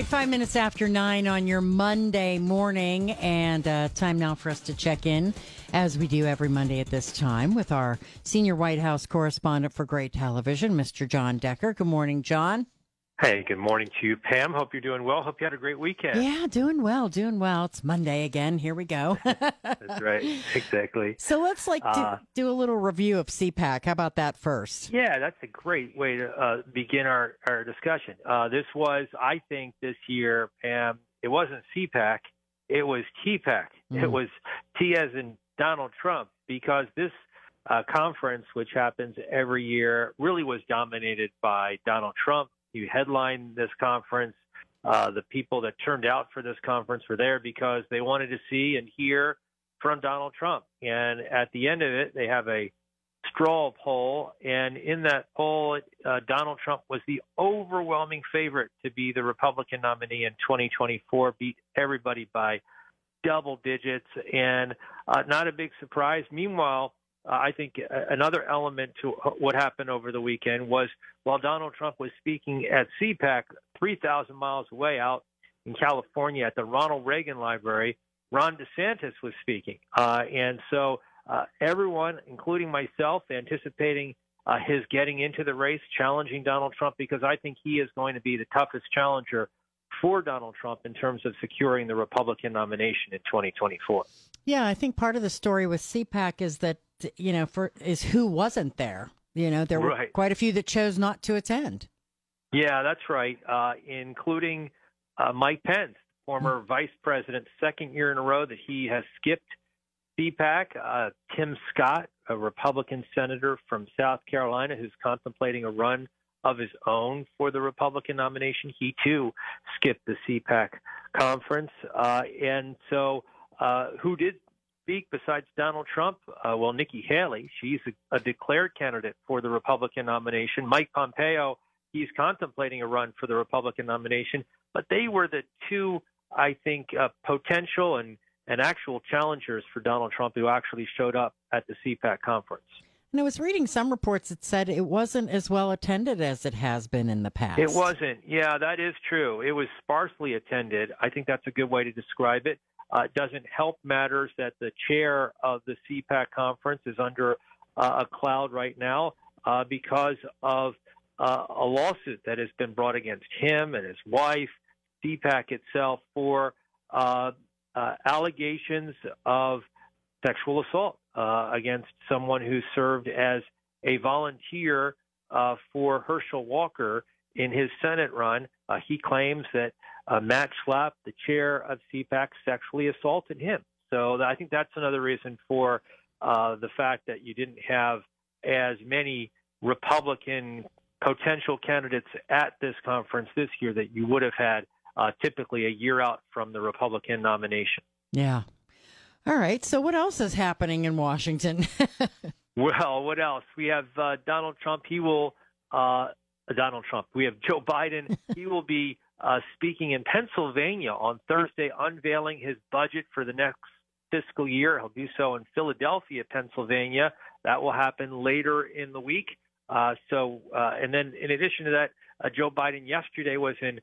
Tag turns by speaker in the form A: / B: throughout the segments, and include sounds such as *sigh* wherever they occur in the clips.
A: right, five minutes after nine on your Monday morning, and uh, time now for us to check in, as we do every Monday at this time, with our senior White House correspondent for Gray Television, Mr. John Decker. Good morning, Jon.
B: Hey, good morning to you, Pam. Hope you're doing well. Hope you had a great weekend.
A: Yeah, doing well, doing well. It's Monday again. Here we go.
B: That's right. *laughs* Exactly.
A: So let's like do, uh, do, a little review of CPAC. How about that first?
B: Yeah, that's a great way to uh, begin our, our discussion. Uh, this was, I think, this year, Pam, it wasn't CPAC, it was TPAC. Mm. It was T as in Donald Trump, because this uh, conference, which happens every year, really was dominated by Donald Trump you headlined this conference. Uh, the people that turned out for this conference were there because they wanted to see and hear from Donald Trump. And at the end of it, they have a straw poll. And in that poll, uh, Donald Trump was the overwhelming favorite to be the Republican nominee in 2024, beat everybody by double digits, and uh, not a big surprise. Meanwhile, uh, I think another element to what happened over the weekend was while Donald Trump was speaking at CPAC 3,000 miles away out in California at the Ronald Reagan Library, Ron DeSantis was speaking. Uh, and so uh, everyone, including myself, anticipating uh, his getting into the race, challenging Donald Trump, because I think he is going to be the toughest challenger for Donald Trump in terms of securing the Republican nomination in 2024.
A: Yeah, I think part of the story with CPAC is that you know, for is who wasn't there. You know, there were right. quite a few that chose not to attend.
B: Yeah, that's right, uh, including uh, Mike Pence, former mm-hmm. vice president, second year in a row that he has skipped CPAC. Uh, Tim Scott, a Republican senator from South Carolina who's contemplating a run of his own for the Republican nomination, he too skipped the CPAC conference. Uh, and so, uh, who did speak besides Donald Trump? Uh, well, Nikki Haley, she's a, a declared candidate for the Republican nomination. Mike Pompeo, he's contemplating a run for the Republican nomination. But they were the two, I think, uh, potential and, and actual challengers for Donald Trump who actually showed up at the CPAC conference.
A: And I was reading some reports that said it wasn't as well attended as it has been in the past.
B: It wasn't. Yeah, that is true. It was sparsely attended. I think that's a good way to describe it. Uh, it doesn't help matters that the chair of the CPAC conference is under uh, a cloud right now uh, because of uh, a lawsuit that has been brought against him and his wife, CPAC itself, for uh, uh, allegations of sexual assault against someone who served as a volunteer for Herschel Walker in his Senate run. He claims that uh, Matt Schlapp, the chair of CPAC, sexually assaulted him. So I think that's another reason for uh, the fact that you didn't have as many Republican potential candidates at this conference this year that you would have had uh, typically a year out from the Republican nomination.
A: Yeah. All right. So what else is happening in Washington? *laughs*
B: well, what else? We have uh, Donald Trump. He will. Uh, Donald Trump. We have Joe Biden. *laughs* he will be uh, speaking in Pennsylvania on Thursday, unveiling his budget for the next fiscal year. He'll do so in Philadelphia, Pennsylvania. That will happen later in the week. Uh, so, uh, and then in addition to that, uh, Joe Biden yesterday was in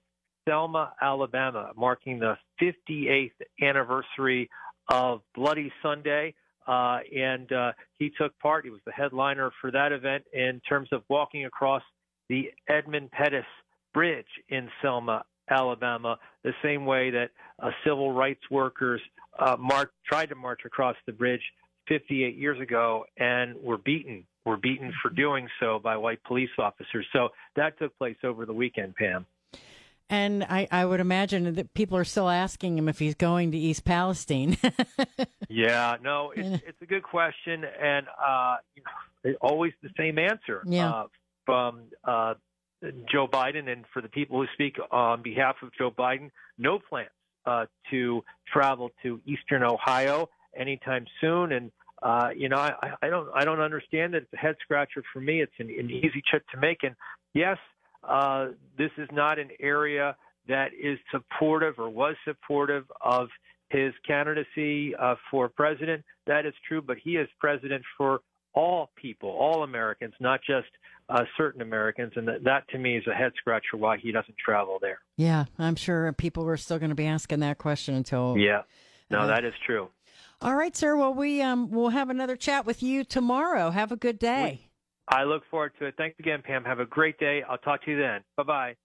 B: Selma, Alabama, marking the 58th anniversary of Bloody Sunday. Uh, and uh, he took part. He was the headliner for that event in terms of walking across the Edmund Pettus Bridge in Selma, Alabama, the same way that uh, civil rights workers uh, march, tried to march across the bridge 58 years ago and were beaten. Were beaten for doing so by white police officers. So that took place over the weekend, Pam.
A: And I, I would imagine that people are still asking him if he's going to East Palestine. *laughs*
B: yeah, no, it's, it's a good question, and uh, you know, always the same answer
A: yeah. uh,
B: from uh, Joe Biden and for the people who speak on behalf of Joe Biden, no plans uh, to travel to Eastern Ohio anytime soon. And uh, you know, I, I don't I don't understand that it's a head scratcher for me. It's an, an easy trip to make. And yes, uh, this is not an area that is supportive or was supportive of his candidacy uh, for president. That is true, but he is president for all people, all Americans, not just uh, certain Americans, and that, that to me is a head scratcher why he doesn't travel there.
A: Yeah, I'm sure people are still going to be asking that question until.
B: Yeah. No,
A: Uh,
B: that is true.
A: All right, sir. Well, we um we'll have another chat with you tomorrow. Have a good day.
B: I look forward to it. Thanks again, Pam. Have a great day. I'll talk to you then. Bye bye.